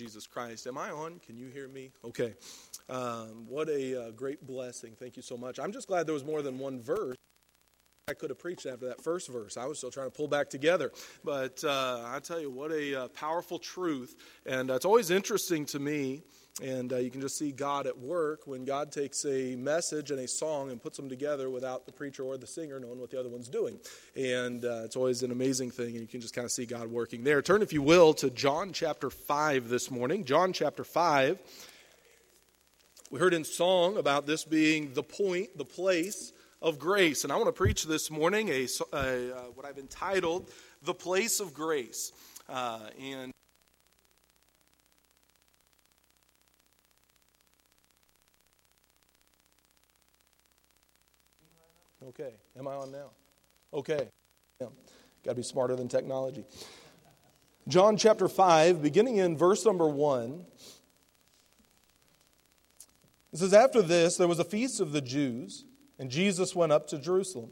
Jesus Christ. Am I on? Can you hear me? Okay. Um, what a uh, great blessing. Thank you so much. I'm just glad there was more than one verse. I could have preached after that first verse. I was still trying to pull back together. But uh, I tell you, what a uh, powerful truth. And uh, it's always interesting to me and uh, you can just see God at work when God takes a message and a song and puts them together without the preacher or the singer knowing what the other one's doing. And uh, it's always an amazing thing, and you can just kind of see God working there. Turn, if you will, to John chapter 5 this morning. John chapter 5. We heard in song about this being the point, the place of grace. And I want to preach this morning a, a uh, what I've entitled The Place of Grace. Uh, and Okay. Am I on now? Okay. Yeah. Got to be smarter than technology. John chapter 5, beginning in verse number 1. It says, After this, there was a feast of the Jews, and Jesus went up to Jerusalem.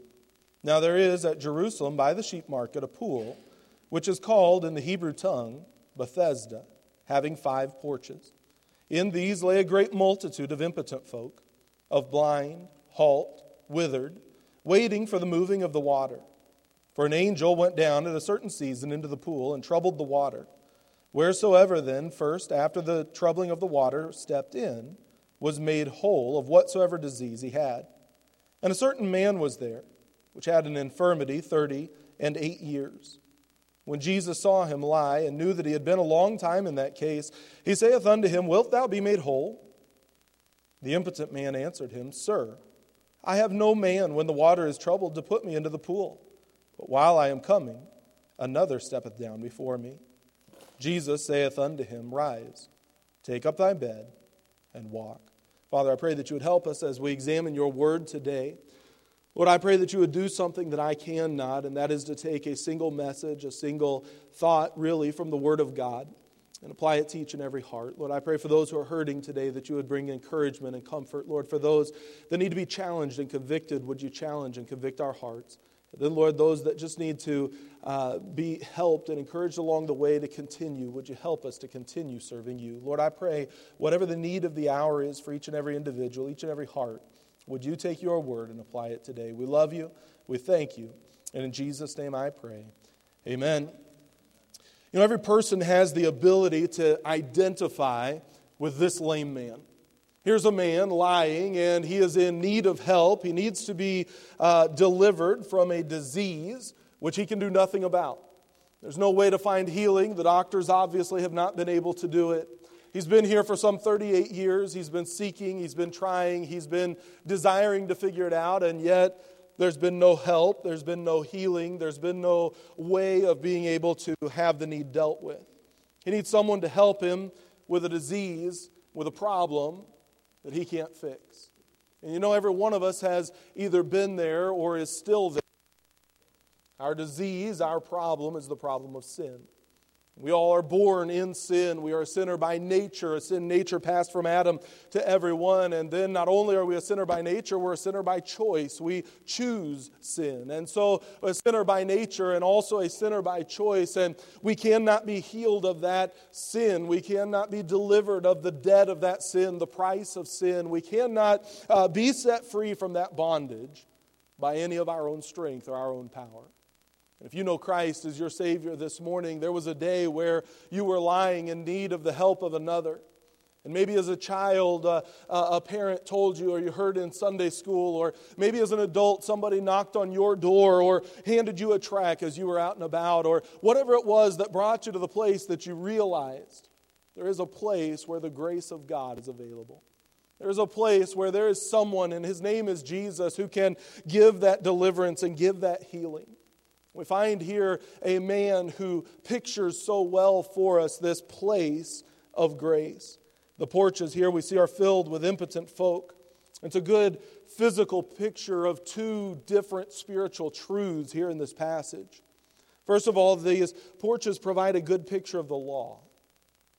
Now there is at Jerusalem by the sheep market a pool, which is called in the Hebrew tongue Bethesda, having five porches. In these lay a great multitude of impotent folk, of blind, halt, withered, waiting for the moving of the water. For an angel went down at a certain season into the pool and troubled the water. Wheresoever then, first after the troubling of the water, stepped in, was made whole of whatsoever disease he had. And a certain man was there, which had an infirmity thirty and eight years. When Jesus saw him lie and knew that he had been a long time in that case, he saith unto him, Wilt thou be made whole? The impotent man answered him, Sir, I have no man when the water is troubled to put me into the pool. But while I am coming, another steppeth down before me. Jesus saith unto him, Rise, take up thy bed, and walk. Father, I pray that you would help us as we examine your word today. Lord, I pray that you would do something that I cannot, and that is to take a single message, a single thought, really, from the word of God and apply it to each and every heart. Lord, I pray for those who are hurting today that you would bring encouragement and comfort. Lord, for those that need to be challenged and convicted, would you challenge and convict our hearts? Then, Lord, those that just need to uh, be helped and encouraged along the way to continue, would you help us to continue serving you? Lord, I pray whatever the need of the hour is for each and every individual, each and every heart, would you take your word and apply it today? We love you. We thank you. And in Jesus' name I pray. Amen. You know, every person has the ability to identify with this lame man. Here's a man lying and he is in need of help. He needs to be uh, delivered from a disease which he can do nothing about. There's no way to find healing. The doctors obviously have not been able to do it. He's been here for some 38 years. He's been seeking, he's been trying, he's been desiring to figure it out, and yet there's been no help, there's been no healing, there's been no way of being able to have the need dealt with. He needs someone to help him with a disease, with a problem that he can't fix. And you know, every one of us has either been there or is still there. Our disease, our problem, is the problem of sin. We all are born in sin. We are a sinner by nature, a sin nature passed from Adam to everyone. And then not only are we a sinner by nature, we're a sinner by choice. We choose sin. And so, a sinner by nature and also a sinner by choice. And we cannot be healed of that sin. We cannot be delivered of the debt of that sin, the price of sin. We cannot uh, be set free from that bondage by any of our own strength or our own power. If you know Christ as your Savior this morning, there was a day where you were lying in need of the help of another. And maybe as a child, uh, a parent told you, or you heard in Sunday school, or maybe as an adult, somebody knocked on your door or handed you a tract as you were out and about, or whatever it was that brought you to the place that you realized there is a place where the grace of God is available. There is a place where there is someone, and his name is Jesus, who can give that deliverance and give that healing. We find here a man who pictures so well for us this place of grace. The porches here we see are filled with impotent folk. It's a good physical picture of two different spiritual truths here in this passage. First of all, these porches provide a good picture of the law.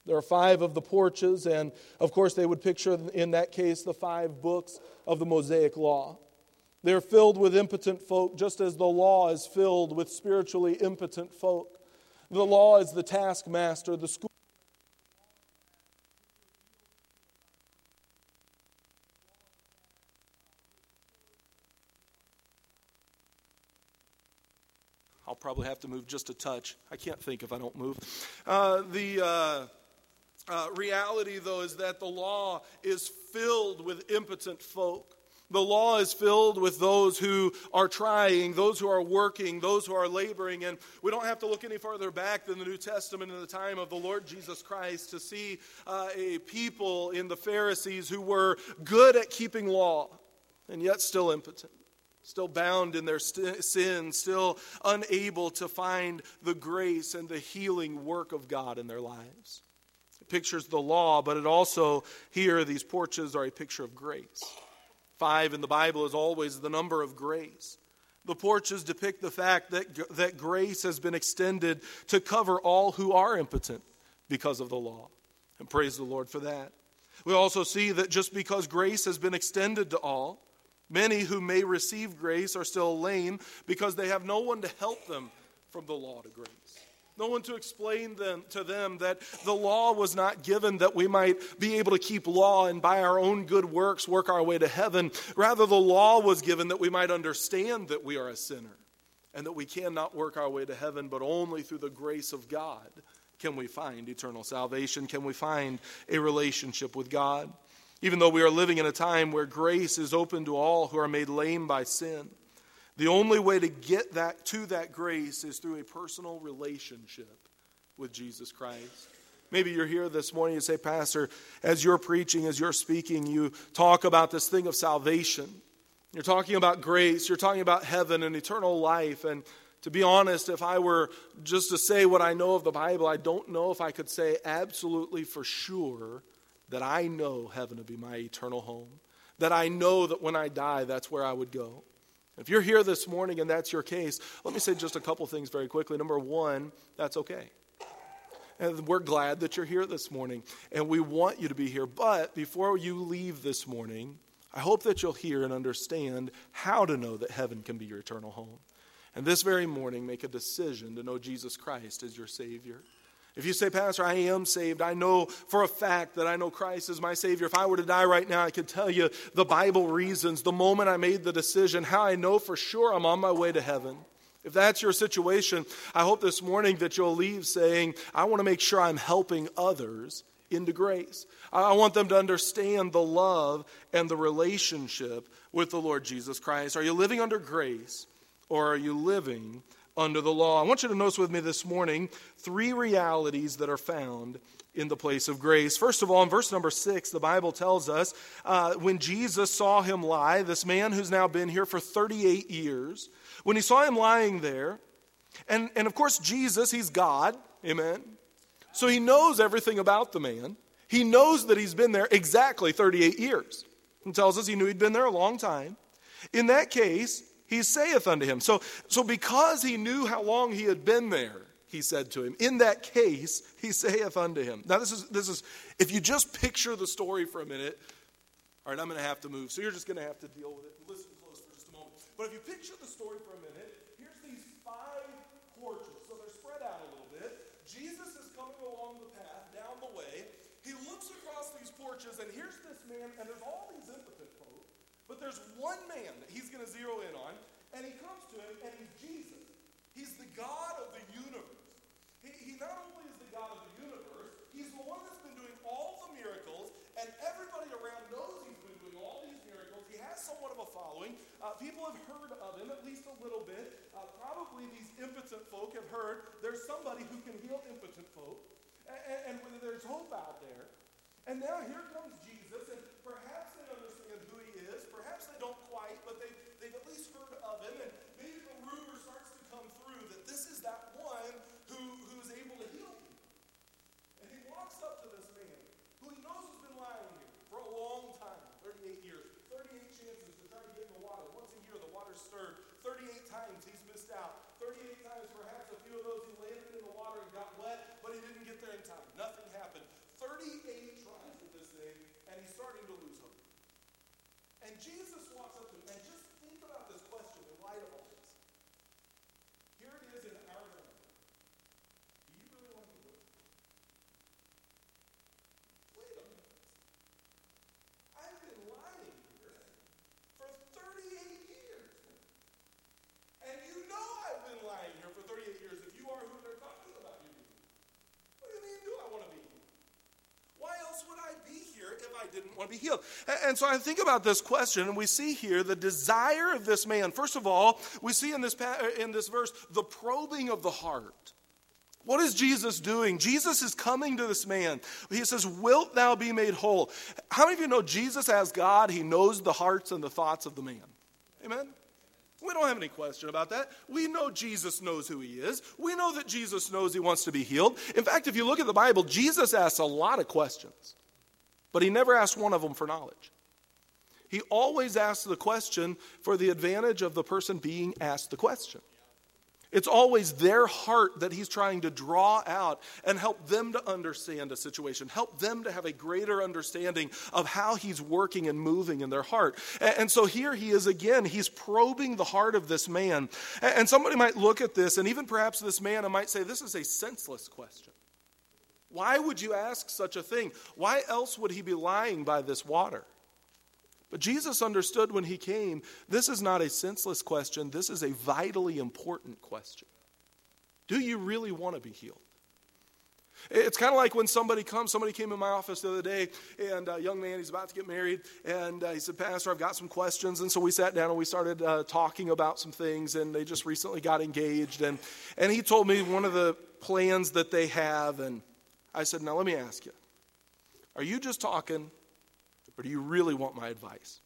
There are five of the porches, and of course, they would picture in that case the five books of the Mosaic Law. They're filled with impotent folk, just as the law is filled with spiritually impotent folk. The law is the taskmaster, the school. I'll probably have to move just a touch. I can't think if I don't move. Uh, the. Uh, uh, reality, though, is that the law is filled with impotent folk. The law is filled with those who are trying, those who are working, those who are laboring. And we don't have to look any farther back than the New Testament in the time of the Lord Jesus Christ to see uh, a people in the Pharisees who were good at keeping law and yet still impotent, still bound in their st- sin, still unable to find the grace and the healing work of God in their lives. It pictures the law, but it also, here, these porches are a picture of grace. Five in the Bible is always the number of grace. The porches depict the fact that, that grace has been extended to cover all who are impotent because of the law. And praise the Lord for that. We also see that just because grace has been extended to all, many who may receive grace are still lame because they have no one to help them from the law to grace no one to explain them, to them that the law was not given that we might be able to keep law and by our own good works work our way to heaven. Rather, the law was given that we might understand that we are a sinner and that we cannot work our way to heaven, but only through the grace of God can we find eternal salvation, can we find a relationship with God. Even though we are living in a time where grace is open to all who are made lame by sin. The only way to get that to that grace is through a personal relationship with Jesus Christ. Maybe you're here this morning and say, Pastor, as you're preaching, as you're speaking, you talk about this thing of salvation. You're talking about grace, you're talking about heaven and eternal life. And to be honest, if I were just to say what I know of the Bible, I don't know if I could say absolutely for sure that I know heaven to be my eternal home. That I know that when I die, that's where I would go. If you're here this morning and that's your case, let me say just a couple things very quickly. Number one, that's okay. And we're glad that you're here this morning, and we want you to be here. But before you leave this morning, I hope that you'll hear and understand how to know that heaven can be your eternal home. And this very morning, make a decision to know Jesus Christ as your Savior. If you say, Pastor, I am saved, I know for a fact that I know Christ is my Savior. If I were to die right now, I could tell you the Bible reasons, the moment I made the decision, how I know for sure I'm on my way to heaven. If that's your situation, I hope this morning that you'll leave saying, I want to make sure I'm helping others into grace. I want them to understand the love and the relationship with the Lord Jesus Christ. Are you living under grace or are you living under the law. I want you to notice with me this morning three realities that are found in the place of grace. First of all, in verse number six, the Bible tells us uh, when Jesus saw him lie, this man who's now been here for 38 years, when he saw him lying there, and, and of course, Jesus, he's God, amen. So he knows everything about the man. He knows that he's been there exactly 38 years. He tells us he knew he'd been there a long time. In that case, he saith unto him. So, so because he knew how long he had been there, he said to him, in that case, he saith unto him. Now, this is, this is if you just picture the story for a minute, all right, I'm going to have to move. So you're just going to have to deal with it. Listen close for just a moment. But if you picture the story for a minute, here's these five porches. So they're spread out a little bit. Jesus is coming along the path, down the way. He looks across these porches, and here's this man, and there's all. There's one man that he's going to zero in on, and he comes to him, and he's Jesus. He's the God of the universe. He, he not only is the God of the universe, he's the one that's been doing all the miracles, and everybody around knows he's been doing all these miracles. He has somewhat of a following. Uh, people have heard of him, at least a little bit. Uh, probably these impotent folk have heard there's somebody who can heal impotent folk, and, and, and there's hope out there. And now here comes Jesus, and perhaps they understand who he is. Perhaps they don't quite, but they, they've at least heard of him. And maybe the rumor starts to come through that this is that one who, who's able to heal you. And he walks up to this man who he knows has been lying here for a long time 38 years, 38 chances to try to get in the water. Once a year, the water's stirred. 38 times he's missed out. 38 times, perhaps a few of those he landed in the water and got wet, but he didn't get there in time. Nothing happened. 38 tries with this thing, and he's starting to lose hope. And Jesus walks up to him, and just think about this question in light of all this. Here it is in our time. Do you really want to live? Wait a minute. I've been lying here for 38 years. And you know I've been lying here for didn't want to be healed. And so I think about this question, and we see here the desire of this man. First of all, we see in this, uh, in this verse the probing of the heart. What is Jesus doing? Jesus is coming to this man. He says, Wilt thou be made whole? How many of you know Jesus, as God, he knows the hearts and the thoughts of the man? Amen? We don't have any question about that. We know Jesus knows who he is. We know that Jesus knows he wants to be healed. In fact, if you look at the Bible, Jesus asks a lot of questions, but he never asks one of them for knowledge. He always asks the question for the advantage of the person being asked the question. It's always their heart that he's trying to draw out and help them to understand a situation, help them to have a greater understanding of how he's working and moving in their heart. And so here he is again, he's probing the heart of this man. And somebody might look at this, and even perhaps this man, might say, this is a senseless question. Why would you ask such a thing? Why else would he be lying by this water? But Jesus understood when he came this is not a senseless question, this is a vitally important question. Do you really want to be healed? It's kind of like when somebody comes. Somebody came in my office the other day, and a young man, he's about to get married, and uh, he said, Pastor, I've got some questions. And so we sat down and we started uh, talking about some things, and they just recently got engaged. And, and he told me one of the plans that they have, and I said, Now let me ask you, are you just talking or do you really want my advice?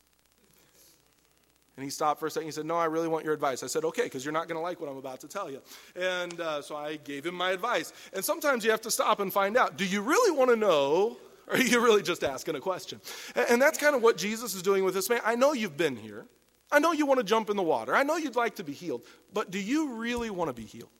And he stopped for a second. He said, No, I really want your advice. I said, Okay, because you're not going to like what I'm about to tell you. And uh, so I gave him my advice. And sometimes you have to stop and find out do you really want to know, or are you really just asking a question? And, and that's kind of what Jesus is doing with this man. I know you've been here. I know you want to jump in the water. I know you'd like to be healed. But do you really want to be healed?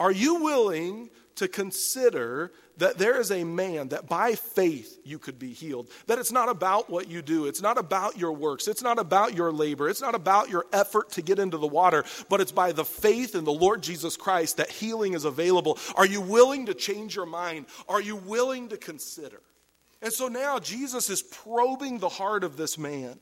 Are you willing to consider that there is a man that by faith you could be healed. That it's not about what you do, it's not about your works, it's not about your labor, it's not about your effort to get into the water, but it's by the faith in the Lord Jesus Christ that healing is available. Are you willing to change your mind? Are you willing to consider? And so now Jesus is probing the heart of this man.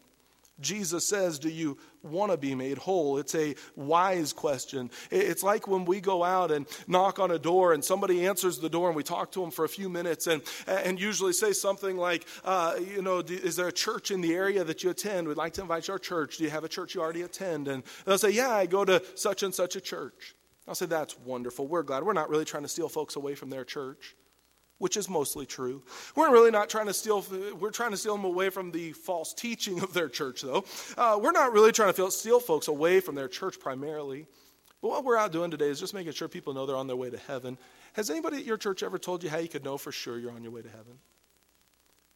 Jesus says, Do you want to be made whole? It's a wise question. It's like when we go out and knock on a door and somebody answers the door and we talk to them for a few minutes and, and usually say something like, uh, You know, is there a church in the area that you attend? We'd like to invite you to our church. Do you have a church you already attend? And they'll say, Yeah, I go to such and such a church. I'll say, That's wonderful. We're glad. We're not really trying to steal folks away from their church which is mostly true. We're really not trying to steal, we're trying to steal them away from the false teaching of their church, though. Uh, we're not really trying to steal folks away from their church primarily. But what we're out doing today is just making sure people know they're on their way to heaven. Has anybody at your church ever told you how you could know for sure you're on your way to heaven?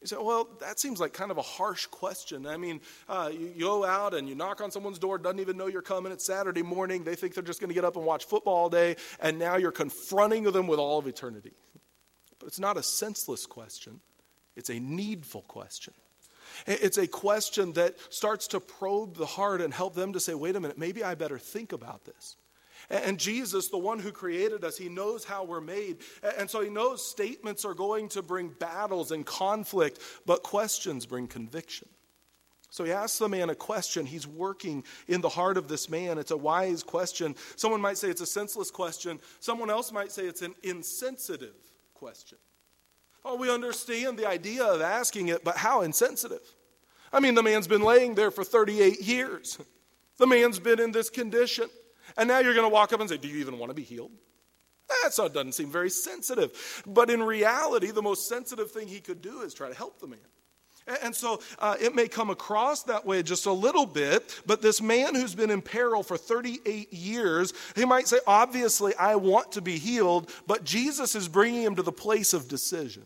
You say, well, that seems like kind of a harsh question. I mean, uh, you, you, go out and you knock on someone's door, doesn't even know you're coming. It's Saturday morning. They think they're just going to get up and watch football all day, and now you're confronting them with all of eternity. But it's not a senseless question, it's a needful question. It's a question that starts to probe the heart and help them to say, wait a minute, maybe I better think about this. And Jesus, the one who created us, he knows how we're made. And so he knows statements are going to bring battles and conflict, but questions bring conviction. So he asks the man a question. He's working in the heart of this man. It's a wise question. Someone might say it's a senseless question. Someone else might say it's an insensitive question. Oh, we understand the idea of asking it, but how insensitive? I mean, the man's been laying there for 38 years. The man's been in this condition. And now you're going to walk up and say, Do you even want to be healed? That doesn't seem very sensitive. But in reality, the most sensitive thing he could do is try to help the man. And so uh, it may come across that way just a little bit, but this man who's been in peril for 38 years, he might say, Obviously, I want to be healed, but Jesus is bringing him to the place of decision.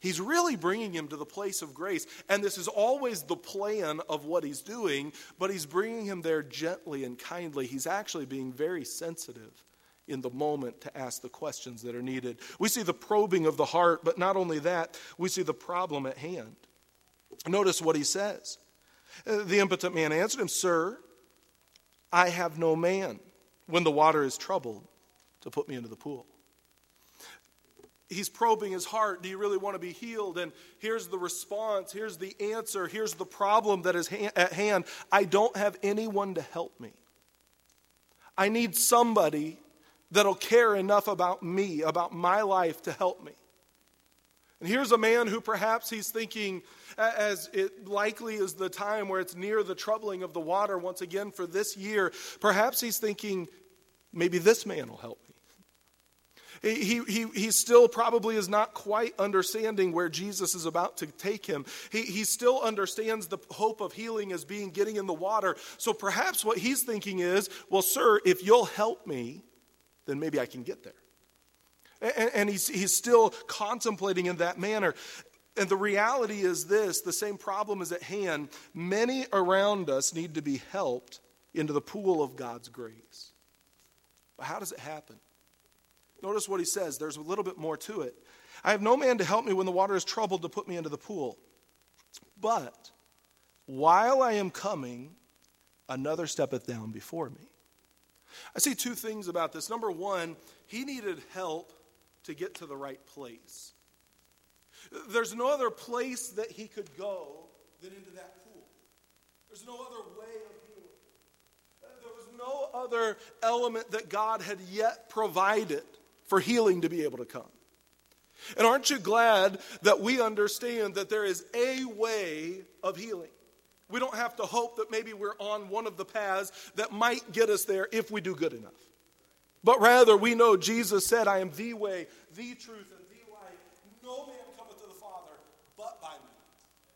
He's really bringing him to the place of grace. And this is always the plan of what he's doing, but he's bringing him there gently and kindly. He's actually being very sensitive in the moment to ask the questions that are needed. We see the probing of the heart, but not only that, we see the problem at hand. Notice what he says. Uh, the impotent man answered him, Sir, I have no man when the water is troubled to put me into the pool. He's probing his heart. Do you really want to be healed? And here's the response. Here's the answer. Here's the problem that is at hand. I don't have anyone to help me. I need somebody that'll care enough about me, about my life, to help me. And here's a man who perhaps he's thinking, as it likely is the time where it's near the troubling of the water once again for this year, perhaps he's thinking, maybe this man will help me. He, he, he still probably is not quite understanding where Jesus is about to take him. He, he still understands the hope of healing as being getting in the water. So perhaps what he's thinking is, well, sir, if you'll help me, then maybe I can get there. And, and he's, he's still contemplating in that manner. And the reality is this the same problem is at hand. Many around us need to be helped into the pool of God's grace. But how does it happen? Notice what he says. There's a little bit more to it. I have no man to help me when the water is troubled to put me into the pool. But while I am coming, another steppeth down before me. I see two things about this. Number one, he needed help to get to the right place. There's no other place that he could go than into that pool. There's no other way of healing. There was no other element that God had yet provided for healing to be able to come. And aren't you glad that we understand that there is a way of healing? We don't have to hope that maybe we're on one of the paths that might get us there if we do good enough. But rather, we know Jesus said, I am the way, the truth, and the life. No man cometh to the Father but by me.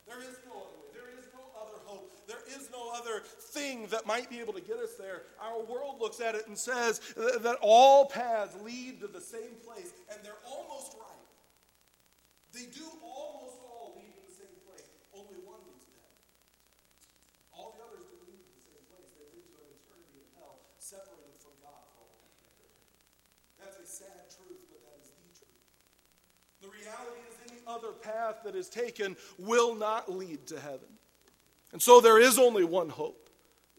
There is no other way. There is no other hope. There is no other thing that might be able to get us there. Our world looks at it and says that all paths lead to the same place, and they're almost right. They do almost all lead to the same place. Only one leads to heaven. All the others do lead to the same place. They lead to an eternity in hell, separated from God for all That's a sad truth, but that is the truth. The reality is, any other path that is taken will not lead to heaven. And so there is only one hope.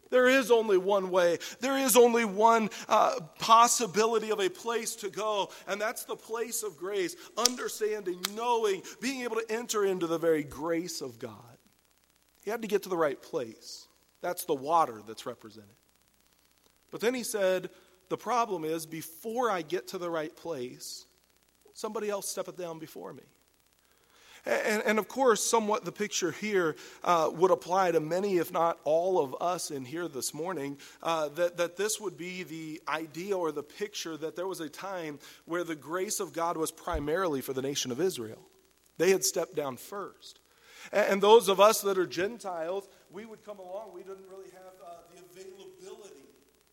There is only one way. There is only one uh, possibility of a place to go, and that's the place of grace, understanding, knowing, being able to enter into the very grace of God. He had to get to the right place. That's the water that's represented. But then he said, The problem is, before I get to the right place, somebody else steppeth down before me. And, and, of course, somewhat the picture here uh, would apply to many, if not all of us in here this morning, uh, that, that this would be the idea or the picture that there was a time where the grace of God was primarily for the nation of Israel. They had stepped down first. And, and those of us that are Gentiles, we would come along, we didn't really have uh, the availability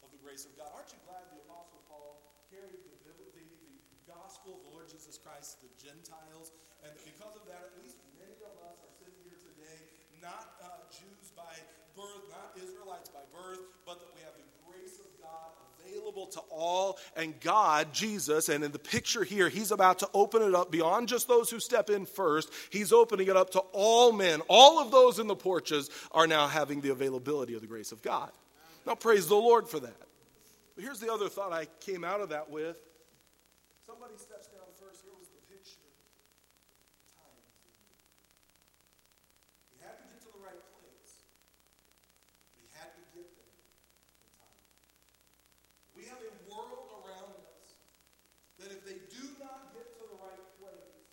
of the grace of God. Aren't you glad the Apostle Paul carried the, the, the gospel of the Lord Jesus Christ to the Gentiles? And because of that, at least many of us are sitting here today, not uh, Jews by birth, not Israelites by birth, but that we have the grace of God available to all. And God, Jesus, and in the picture here, He's about to open it up beyond just those who step in first. He's opening it up to all men. All of those in the porches are now having the availability of the grace of God. Now, praise the Lord for that. But here's the other thought I came out of that with. Somebody steps down first. Here was the picture. Time. He had to get to the right place. He had to get there in time. We have a world around us that if they do not get to the right place,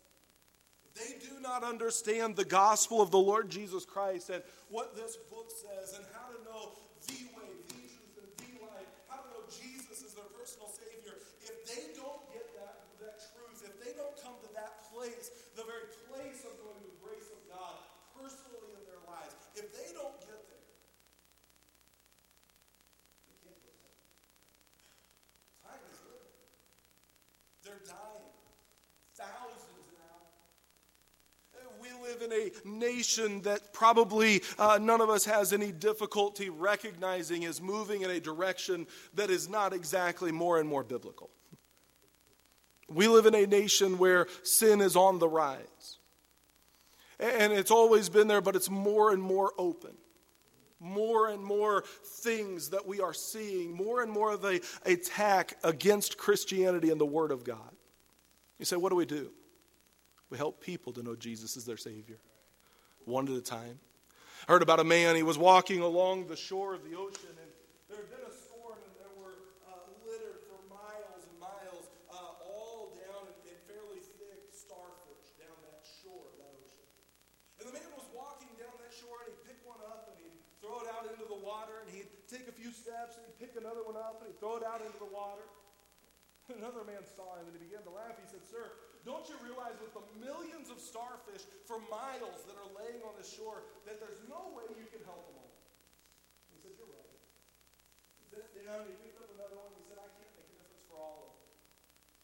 if they do not understand the gospel of the Lord Jesus Christ and what this book says and how to know the way, the truth, and the life, how to know Jesus is their personal Savior, if they don't get that, that truth, if they don't come to that place, the very place of knowing the grace of God personally in their lives, if they don't get there, they can't go there. Time is living. They're dying. Thousands now. We live in a nation that probably uh, none of us has any difficulty recognizing is moving in a direction that is not exactly more and more biblical. We live in a nation where sin is on the rise. And it's always been there, but it's more and more open. More and more things that we are seeing, more and more of the attack against Christianity and the Word of God. You say, what do we do? We help people to know Jesus is their Savior, one at a time. I heard about a man, he was walking along the shore of the ocean, and there had been a storm, and there were uh, littered for miles and miles, uh, all down in, fairly thick starfish down that shore of that ocean. And the man was walking down that shore, and he'd pick one up, and he'd throw it out into the water, and he'd take a few steps, and he'd pick another one up, and he'd throw it out into the water. Another man saw him and he began to laugh. He said, Sir, don't you realize with the millions of starfish for miles that are laying on the shore that there's no way you can help them all? He said, You're right. You know, he picked up another one. He said, I can't make a difference for all of them,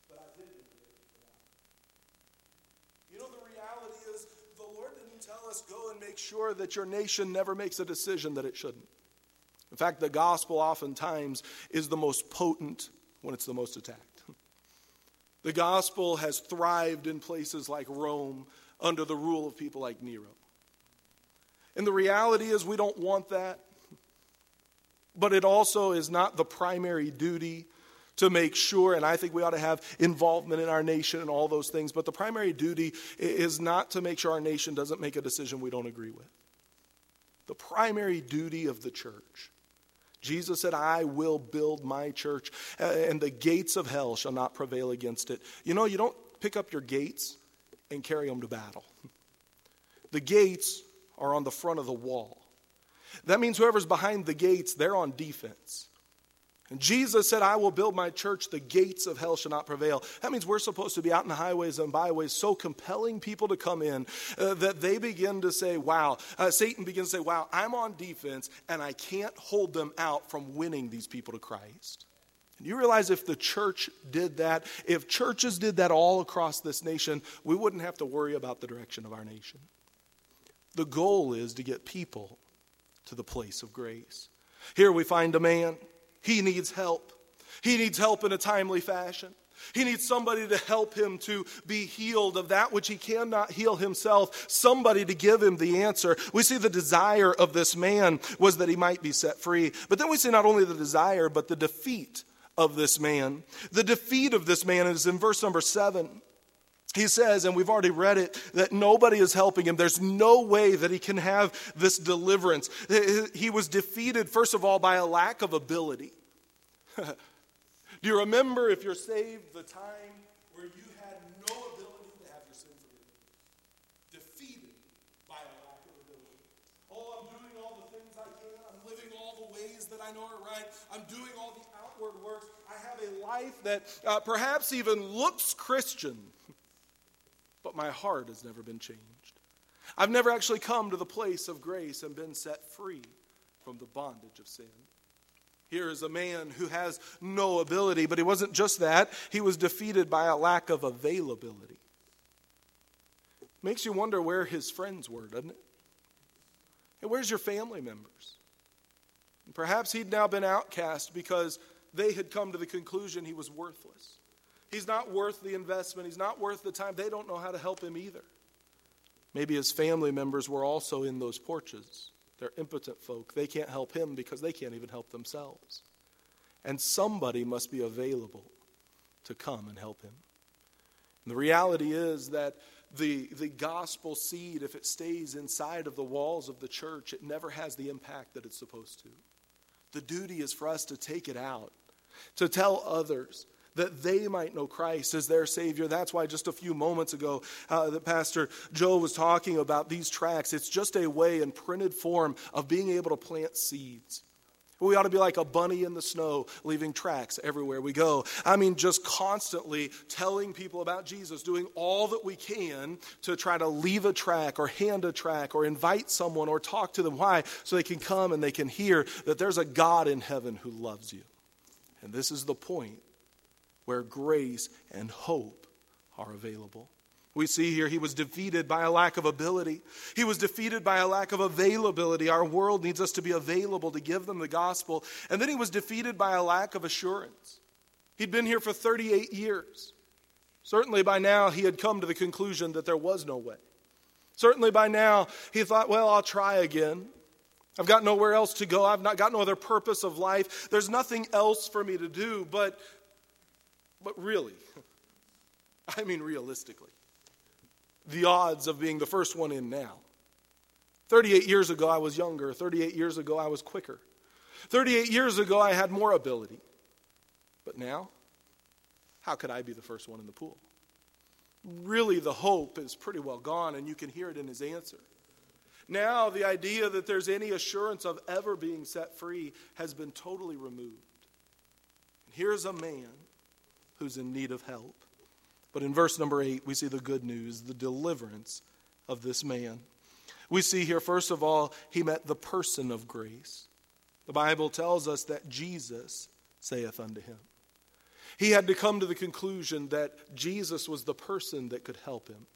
but I did make a difference for that. You know, the reality is the Lord didn't tell us go and make sure that your nation never makes a decision that it shouldn't. In fact, the gospel oftentimes is the most potent when it's the most attacked. The gospel has thrived in places like Rome under the rule of people like Nero. And the reality is, we don't want that. But it also is not the primary duty to make sure, and I think we ought to have involvement in our nation and all those things, but the primary duty is not to make sure our nation doesn't make a decision we don't agree with. The primary duty of the church Jesus said, I will build my church, and the gates of hell shall not prevail against it. You know, you don't pick up your gates and carry them to battle. The gates are on the front of the wall. That means whoever's behind the gates, they're on defense. And Jesus said, I will build my church, the gates of hell shall not prevail. That means we're supposed to be out in the highways and byways, so compelling people to come in uh, that they begin to say, Wow, uh, Satan begins to say, Wow, I'm on defense, and I can't hold them out from winning these people to Christ. And you realize if the church did that, if churches did that all across this nation, we wouldn't have to worry about the direction of our nation. The goal is to get people to the place of grace. Here we find a man he needs help. He needs help in a timely fashion. He needs somebody to help him to be healed of that which he cannot heal himself, somebody to give him the answer. We see the desire of this man was that he might be set free. But then we see not only the desire, but the defeat of this man. The defeat of this man is in verse number seven. He says, and we've already read it, that nobody is helping him. There's no way that he can have this deliverance. He was defeated, first of all, by a lack of ability. Do you remember, if you're saved, the time where you had no ability to have your sin forgiven? Defeated by a lack of ability. Oh, I'm doing all the things I can. I'm living all the ways that I know are right. I'm doing all the outward works. I have a life that uh, perhaps even looks Christian but my heart has never been changed. I've never actually come to the place of grace and been set free from the bondage of sin. Here is a man who has no ability, but he wasn't just that, he was defeated by a lack of availability. Makes you wonder where his friends were, doesn't it? And where's your family members? And perhaps he'd now been outcast because they had come to the conclusion he was worthless. He's not worth the investment. He's not worth the time. They don't know how to help him either. Maybe his family members were also in those porches. They're impotent folk. They can't help him because they can't even help themselves. And somebody must be available to come and help him. And the reality is that the, the gospel seed, if it stays inside of the walls of the church, it never has the impact that it's supposed to. The duty is for us to take it out, to tell others, that they might know Christ as their Savior. That's why just a few moments ago, uh, that Pastor Joe was talking about these tracks. It's just a way in printed form of being able to plant seeds. We ought to be like a bunny in the snow, leaving tracks everywhere we go. I mean, just constantly telling people about Jesus, doing all that we can to try to leave a track or hand a track or invite someone or talk to them. Why? So they can come and they can hear that there's a God in heaven who loves you. And this is the point where grace and hope are available. We see here he was defeated by a lack of ability. He was defeated by a lack of availability. Our world needs us to be available to give them the gospel. And then he was defeated by a lack of assurance. He'd been here for 38 years. Certainly by now he had come to the conclusion that there was no way. Certainly by now he thought, well, I'll try again. I've got nowhere else to go. I've not got no other purpose of life. There's nothing else for me to do. But but really, I mean realistically, the odds of being the first one in now. 38 years ago, I was younger. 38 years ago, I was quicker. 38 years ago, I had more ability. But now, how could I be the first one in the pool? Really, the hope is pretty well gone, and you can hear it in his answer. Now, the idea that there's any assurance of ever being set free has been totally removed. Here's a man who's in need of help. But in verse number 8, we see the good news, the deliverance of this man. We see here, first of all, he met the person of grace. The Bible tells us that Jesus saith unto him. He had to come to the conclusion that Jesus was the person that could help him.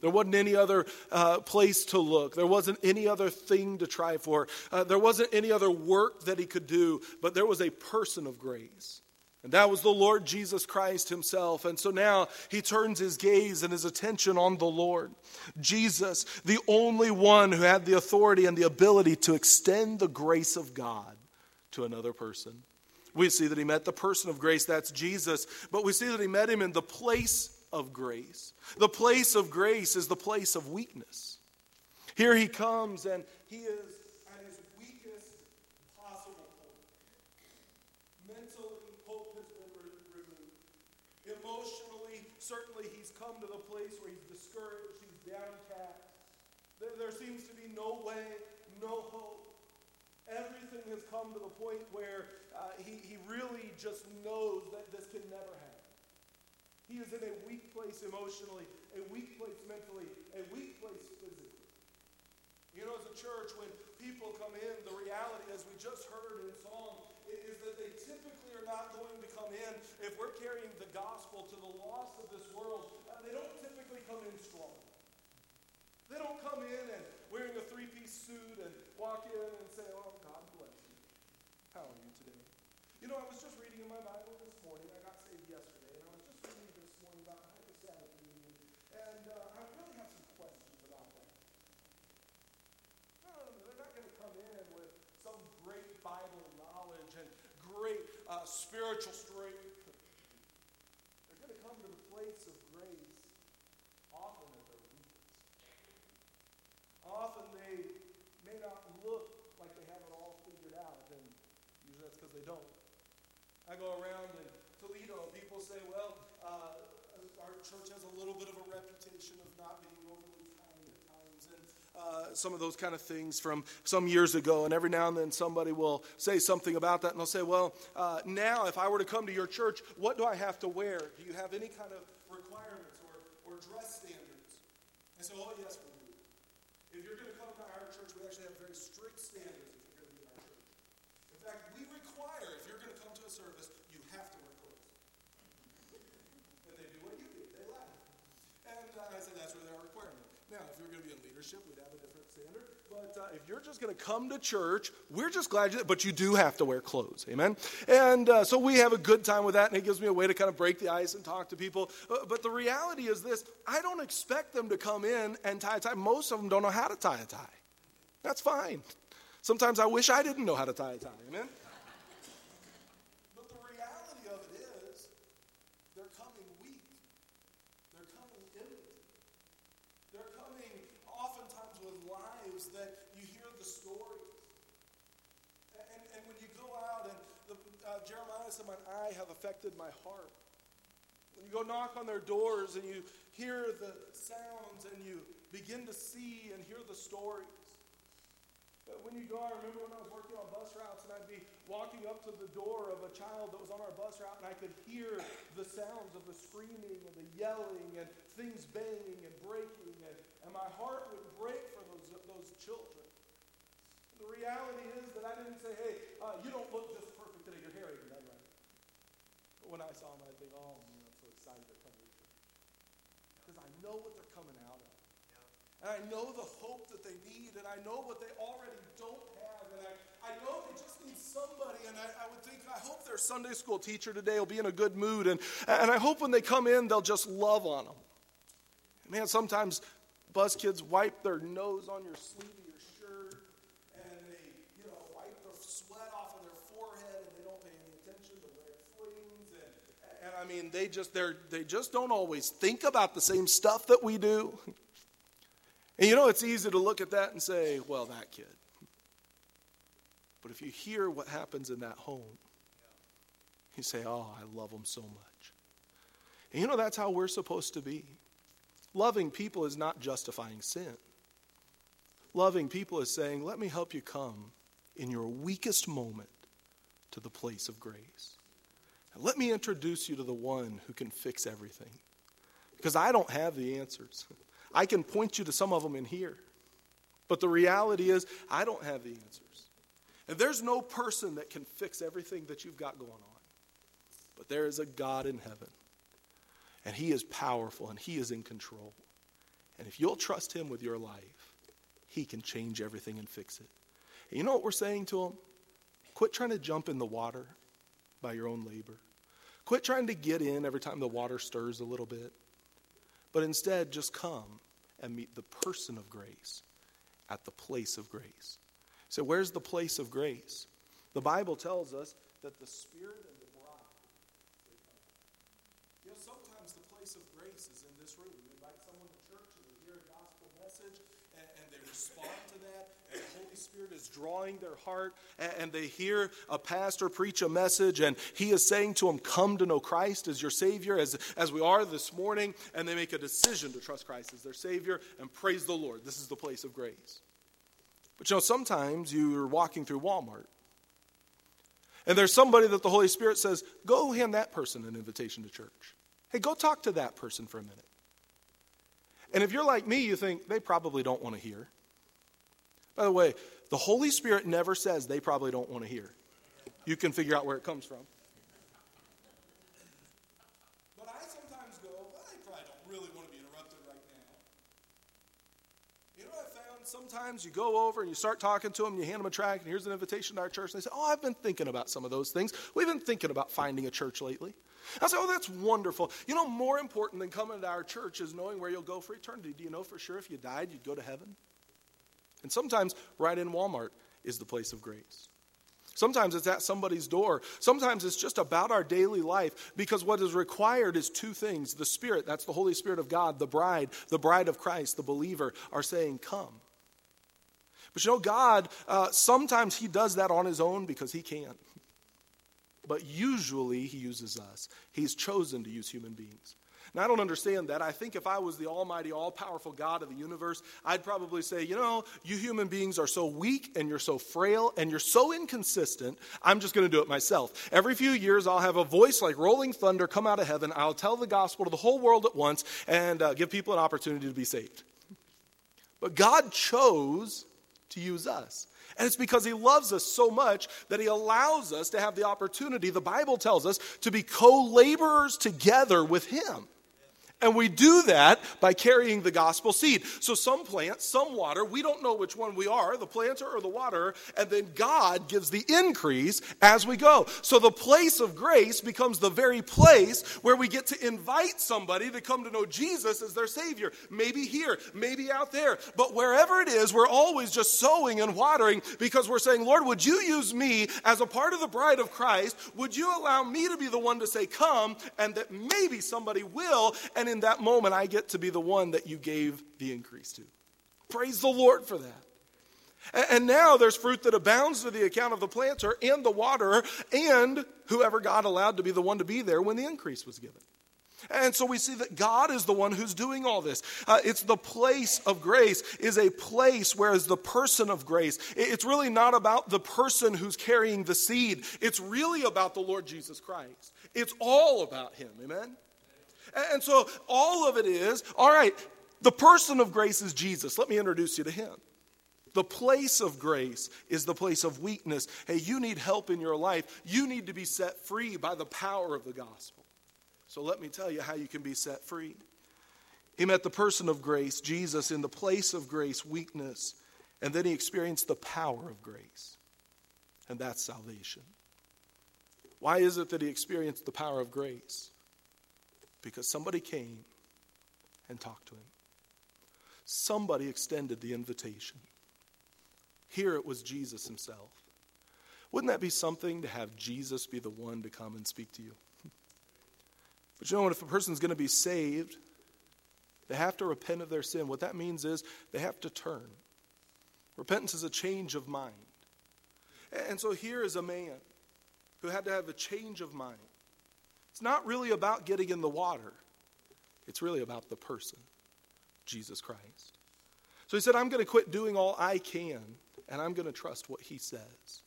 There wasn't any other uh, place to look. There wasn't any other thing to try for. Uh, there wasn't any other work that he could do, but there was a person of grace. And that was the Lord Jesus Christ himself. And so now he turns his gaze and his attention on the Lord. Jesus, the only one who had the authority and the ability to extend the grace of God to another person. We see that he met the person of grace, that's Jesus, but we see that he met him in the place of grace. The place of grace is the place of weakness. Here he comes and he is at his weakest possible point. Mentally, hope has been removed. Emotionally, certainly he's come to the place where he's discouraged, he's downcast. There, seems to be no way, no hope. Everything has come to the point where uh, he, he really just knows that this can never happen. He is in a weak place emotionally, a weak place mentally, a weak place physically. You know, as a church, when people come in, the reality, as we just heard in song, is that they typically are not going to come in if we're carrying the gospel to the lost of this world. Uh, they don't typically come in strong. They don't come in and wearing a three piece suit and walk in and say, Oh, God bless you. How are you today? You know, I was just reading in my Bible this morning. I got saved yesterday. And I was just reading this morning about how the Sabbath reunion. And uh, spiritual strength. They're going to come to the place of grace often at their weakest. Often they may not look like they have it all figured out, and usually that's because they don't. I go around in Toledo, people say, well, uh, our church has a little bit of a reputation of not being overly kind at times. And uh, some of those kind of things from some years ago. And every now and then somebody will say something about that, and they'll say, Well, uh, now if I were to come to your church, what do I have to wear? Do you have any kind of requirements or, or dress standards? I say, Oh, yes, we do. If you're going to come to our church, we actually have very strict standards if you're going to be in our church. In fact, we require, if you're going to come to a service, you have to wear clothes. and they do what you do, they laugh. And uh, I said, That's really our requirement. Now, if you're going to be in leadership, we'd standard. But uh, if you're just going to come to church, we're just glad you. But you do have to wear clothes, amen. And uh, so we have a good time with that, and it gives me a way to kind of break the ice and talk to people. Uh, but the reality is this: I don't expect them to come in and tie a tie. Most of them don't know how to tie a tie. That's fine. Sometimes I wish I didn't know how to tie a tie, amen. My eye have affected my heart. When you go knock on their doors and you hear the sounds and you begin to see and hear the stories. But when you go, I remember when I was working on bus routes and I'd be walking up to the door of a child that was on our bus route and I could hear the sounds of the screaming and the yelling and things banging and breaking and, and my heart would break for those, those children. The reality is that I didn't say, hey, uh, you don't look just perfect today, your hair ain't done right when I saw them, I think, oh man, I'm so excited they're coming to church. Because I know what they're coming out of. And I know the hope that they need, and I know what they already don't have, and I, I know they just need somebody. And I, I would think, I hope their Sunday school teacher today will be in a good mood, and, and I hope when they come in, they'll just love on them. Man, sometimes bus kids wipe their nose on your sleeve I mean, they just they're they just don't always think about the same stuff that we do. And you know, it's easy to look at that and say, well, that kid. But if you hear what happens in that home, you say, oh, I love them so much. And you know, that's how we're supposed to be. Loving people is not justifying sin. Loving people is saying, let me help you come in your weakest moment to the place of grace. Let me introduce you to the one who can fix everything. Because I don't have the answers. I can point you to some of them in here. But the reality is, I don't have the answers. And there's no person that can fix everything that you've got going on. But there is a God in heaven. And He is powerful and He is in control. And if you'll trust Him with your life, He can change everything and fix it. And you know what we're saying to Him? Quit trying to jump in the water by your own labor. Quit trying to get in every time the water stirs a little bit. But instead, just come and meet the person of grace at the place of grace. So, where's the place of grace? The Bible tells us that the Spirit and the bride. You know, sometimes the place of grace is in this room. You invite someone to church and they hear a gospel message and, and they respond to that, and the Holy Spirit is drawing their heart, and, they hear a pastor preach a message, and he is saying to them, Come to know Christ as your Savior, as, as we are this morning, and they make a decision to trust Christ as their Savior, and praise the Lord. This is the place of grace. But you know, sometimes you're walking through Walmart. And there's somebody that the Holy Spirit says, go hand that person an invitation to church. Hey, go talk to that person for a minute. And if you're like me, you think they probably don't want to hear. By the way, the Holy Spirit never says they probably don't want to hear. You can figure out where it comes from. But I sometimes go, well, they probably don't really want to be interrupted right now. You know what I found? Sometimes you go over and you start talking to them, and you hand them a tract, and here's an invitation to our church. And they say, Oh, I've been thinking about some of those things. We've been thinking about finding a church lately. I say, Oh, that's wonderful. You know, more important than coming to our church is knowing where you'll go for eternity. Do you know for sure if you died, you'd go to heaven? And sometimes right in Walmart is the place of grace. Sometimes it's at somebody's door. Sometimes it's just about our daily life because what is required is two things the Spirit, that's the Holy Spirit of God, the bride, the bride of Christ, the believer, are saying, Come. But you know, God, uh, sometimes He does that on His own because He can. But usually He uses us. He's chosen to use human beings. Now, I don't understand that. I think if I was the almighty, all powerful God of the universe, I'd probably say, you know, you human beings are so weak and you're so frail and you're so inconsistent, I'm just going to do it myself. Every few years, I'll have a voice like rolling thunder come out of heaven. I'll tell the gospel to the whole world at once and uh, give people an opportunity to be saved. But God chose to use us. And it's because he loves us so much that he allows us to have the opportunity, the Bible tells us, to be co laborers together with him. And we do that by carrying the gospel seed. So some plant, some water. We don't know which one we are, the planter or the water. And then God gives the increase as we go. So the place of grace becomes the very place where we get to invite somebody to come to know Jesus as their Savior. Maybe here, maybe out there. But wherever it is, we're always just sowing and watering because we're saying, Lord, would you use me as a part of the bride of Christ? Would you allow me to be the one to say, Come, and that maybe somebody will? And in that moment, I get to be the one that you gave the increase to. Praise the Lord for that. And now there's fruit that abounds to the account of the planter and the waterer and whoever God allowed to be the one to be there when the increase was given. And so we see that God is the one who's doing all this. Uh, it's the place of grace is a place, whereas the person of grace, it's really not about the person who's carrying the seed. It's really about the Lord Jesus Christ. It's all about Him. Amen? And so all of it is all right, the person of grace is Jesus. Let me introduce you to him. The place of grace is the place of weakness. Hey, you need help in your life. You need to be set free by the power of the gospel. So let me tell you how you can be set free. He met the person of grace, Jesus, in the place of grace, weakness, and then he experienced the power of grace. And that's salvation. Why is it that he experienced the power of grace? Because somebody came and talked to him. Somebody extended the invitation. Here it was Jesus himself. Wouldn't that be something to have Jesus be the one to come and speak to you? But you know what? If a person's going to be saved, they have to repent of their sin. What that means is they have to turn. Repentance is a change of mind. And so here is a man who had to have a change of mind. It's not really about getting in the water, it's really about the person, Jesus Christ. So he said, I'm going to quit doing all I can, and I'm going to trust what he says.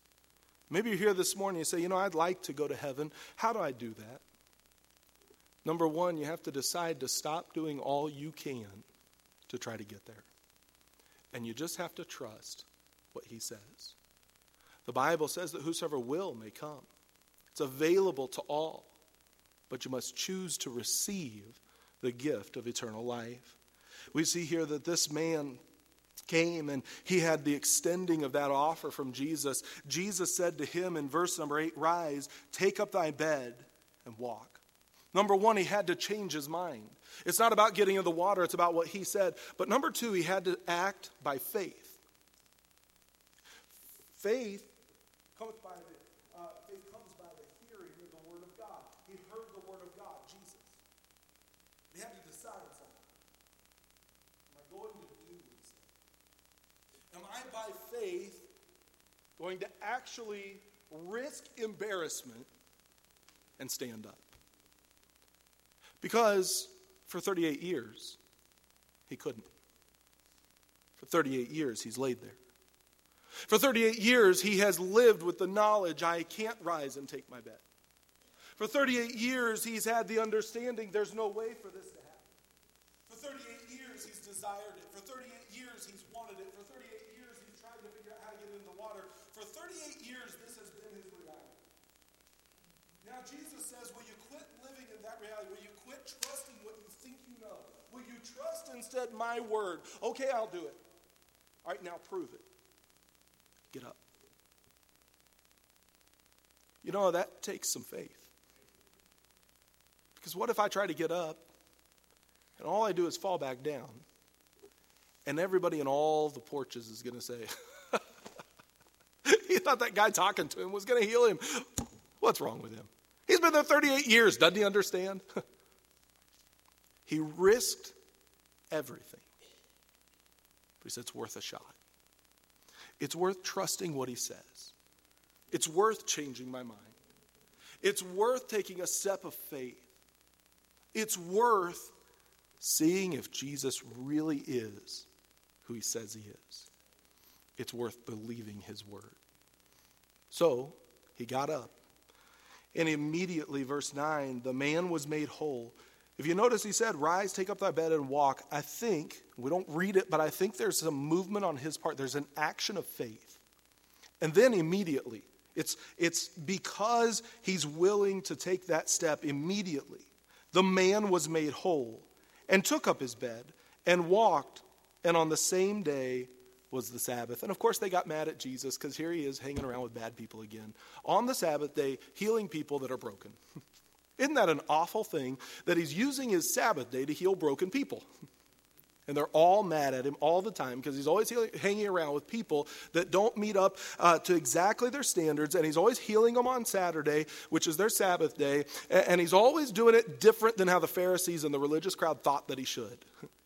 Maybe you're here this morning and you say, you know, I'd like to go to heaven. How do I do that? Number one, you have to decide to stop doing all you can to try to get there. And you just have to trust what he says. The Bible says that whosoever will may come. It's available to all, but you must choose to receive the gift of eternal life. We see here that this man came and he had the extending of that offer from Jesus. Jesus said to him in verse number 8, Rise, take up thy bed, and walk. Number one, he had to change his mind. It's not about getting in the water, it's about what he said. But number two, he had to act by faith. Faith comes by the, uh, faith comes by the hearing of the word of God. He heard the word of God, Jesus. He had to decide something. Am I going to do this? Am I by faith going to actually risk embarrassment and stand up? Because for 38 years, he couldn't. For 38 years, he's laid there. For 38 years, he has lived with the knowledge I can't rise and take my bed. For 38 years, he's had the understanding there's no way for this to happen. For 38 years, he's desired it. For 38 years, he's wanted it. For 38 years, he's tried to figure out how to get in the water. For 38 years, this has been his reality. Jesus says, Will you quit living in that reality? Will you quit trusting what you think you know? Will you trust instead my word? Okay, I'll do it. All right, now prove it. Get up. You know, that takes some faith. Because what if I try to get up and all I do is fall back down? And everybody in all the porches is going to say, he thought that guy talking to him was going to heal him. What's wrong with him? He's been there 38 years. Doesn't he understand? he risked everything. But he said it's worth a shot. It's worth trusting what he says. It's worth changing my mind. It's worth taking a step of faith. It's worth seeing if Jesus really is who he says he is. It's worth believing his word. So he got up. And immediately, verse 9, the man was made whole. If you notice, he said, Rise, take up thy bed, and walk. I think, we don't read it, but I think there's some movement on his part. There's an action of faith. And then immediately, it's, it's because he's willing to take that step immediately. The man was made whole and took up his bed and walked, and on the same day was the Sabbath. And of course, they got mad at Jesus because here he is hanging around with bad people again. On the Sabbath day, healing people that are broken. Isn't that an awful thing that he's using his Sabbath day to heal broken people? And they're all mad at him all the time because he's always hanging around with people that don't meet up uh, to exactly their standards. And he's always healing them on Saturday, which is their Sabbath day. And he's always doing it different than how the Pharisees and the religious crowd thought that he should.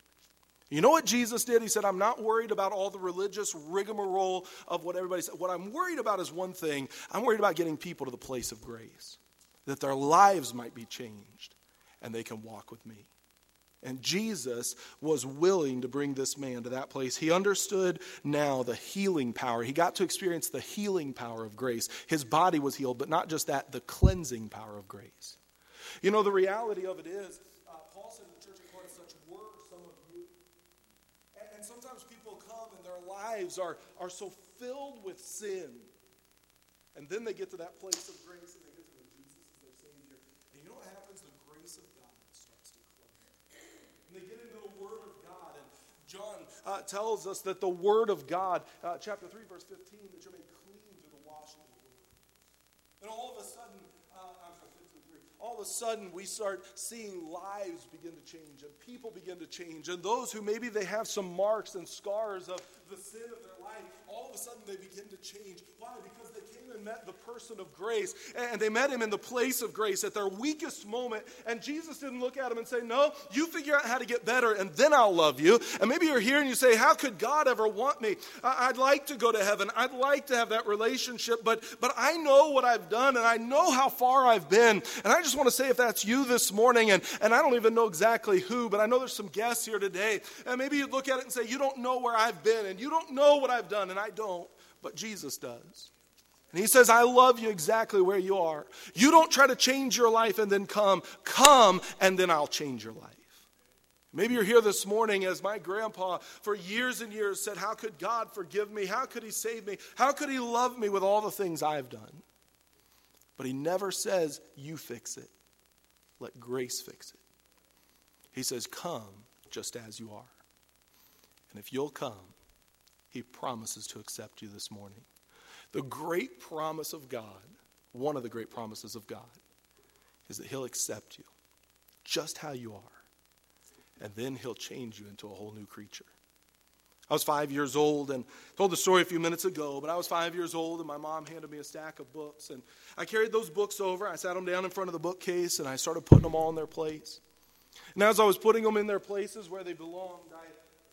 You know what Jesus did? He said, I'm not worried about all the religious rigmarole of what everybody said. What I'm worried about is one thing I'm worried about getting people to the place of grace that their lives might be changed and they can walk with me. And Jesus was willing to bring this man to that place. He understood now the healing power. He got to experience the healing power of grace. His body was healed, but not just that, the cleansing power of grace. You know, the reality of it is, uh, Paul said in the church of Corinth, such were some of you. And, and sometimes people come and their lives are, are so filled with sin. And then they get to that place of grace and they get to know Jesus as their Savior. And you know what happens? The grace of God starts to flow. And they get into the Word of God. And John uh, tells us that the Word of God, uh, chapter 3, verse 15, that you're made clean through the washing of the Word. And all of a sudden, uh, all of a sudden we start seeing lives begin to change and people begin to change. And those who maybe they have some marks and scars of the sin of their life, all of a sudden they begin to change. Why? Because they came and met the person of grace, and they met him in the place of grace at their weakest moment. And Jesus didn't look at him and say, No, you figure out how to get better, and then I'll love you. And maybe you're here and you say, How could God ever want me? I'd like to go to heaven. I'd like to have that relationship, but, but I know what I've done, and I know how far I've been. And I just want to say, if that's you this morning, and, and I don't even know exactly who, but I know there's some guests here today, and maybe you'd look at it and say, You don't know where I've been, and you don't know what I've done, and I don't, but Jesus does. And he says, I love you exactly where you are. You don't try to change your life and then come. Come, and then I'll change your life. Maybe you're here this morning as my grandpa for years and years said, How could God forgive me? How could he save me? How could he love me with all the things I've done? But he never says, You fix it. Let grace fix it. He says, Come just as you are. And if you'll come, he promises to accept you this morning. The great promise of God, one of the great promises of God, is that he'll accept you just how you are and then he'll change you into a whole new creature. I was five years old and told the story a few minutes ago, but I was five years old and my mom handed me a stack of books. And I carried those books over. I sat them down in front of the bookcase and I started putting them all in their place. And as I was putting them in their places where they belonged, I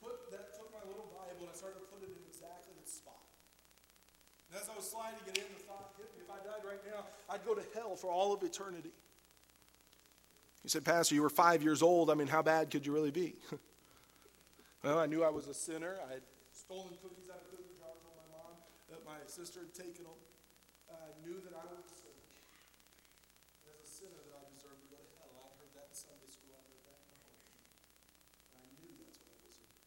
put that, took my little Bible and I started to put it in exactly the spot. And as I was sliding it in, the thought hit me if I died right now, I'd go to hell for all of eternity. You said, Pastor, you were five years old. I mean, how bad could you really be? well, I knew I was a sinner. I had stolen cookies out of cookie jars from my mom that my sister had taken them. I knew that I was a sinner. As a sinner, that I deserved to go to hell. I heard that in Sunday school. I heard that in home. And I knew that's what I was doing.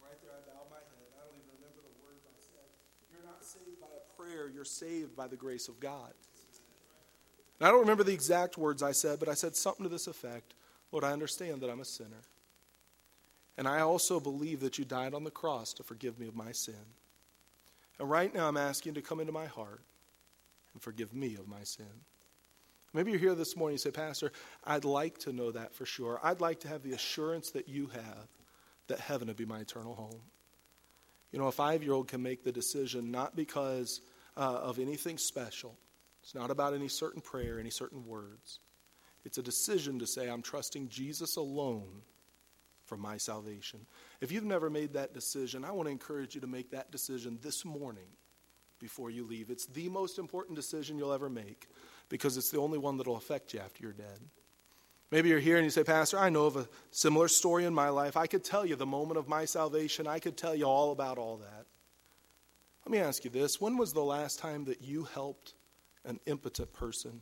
Right there, I bowed my head. I don't even remember the words I said. You're not saved by a prayer, you're saved by the grace of God. And I don't remember the exact words I said, but I said something to this effect Lord, I understand that I'm a sinner. And I also believe that you died on the cross to forgive me of my sin. And right now, I'm asking you to come into my heart and forgive me of my sin. Maybe you're here this morning and you say, Pastor, I'd like to know that for sure. I'd like to have the assurance that you have that heaven would be my eternal home. You know, a five year old can make the decision not because uh, of anything special, it's not about any certain prayer, any certain words. It's a decision to say, I'm trusting Jesus alone for my salvation. If you've never made that decision, I want to encourage you to make that decision this morning before you leave. It's the most important decision you'll ever make because it's the only one that will affect you after you're dead. Maybe you're here and you say, Pastor, I know of a similar story in my life. I could tell you the moment of my salvation. I could tell you all about all that. Let me ask you this when was the last time that you helped an impotent person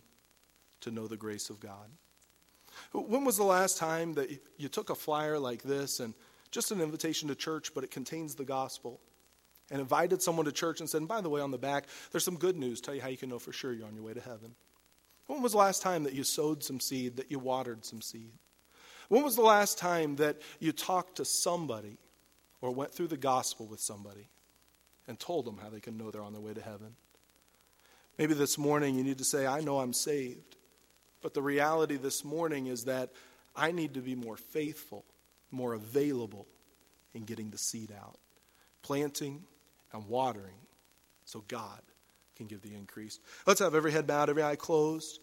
to know the grace of God. When was the last time that you took a flyer like this and just an invitation to church, but it contains the gospel, and invited someone to church and said, and by the way, on the back, there's some good news, tell you how you can know for sure you're on your way to heaven? When was the last time that you sowed some seed, that you watered some seed? When was the last time that you talked to somebody or went through the gospel with somebody and told them how they can know they're on their way to heaven? Maybe this morning you need to say, I know I'm saved. But the reality this morning is that I need to be more faithful, more available in getting the seed out, planting and watering so God can give the increase. Let's have every head bowed, every eye closed.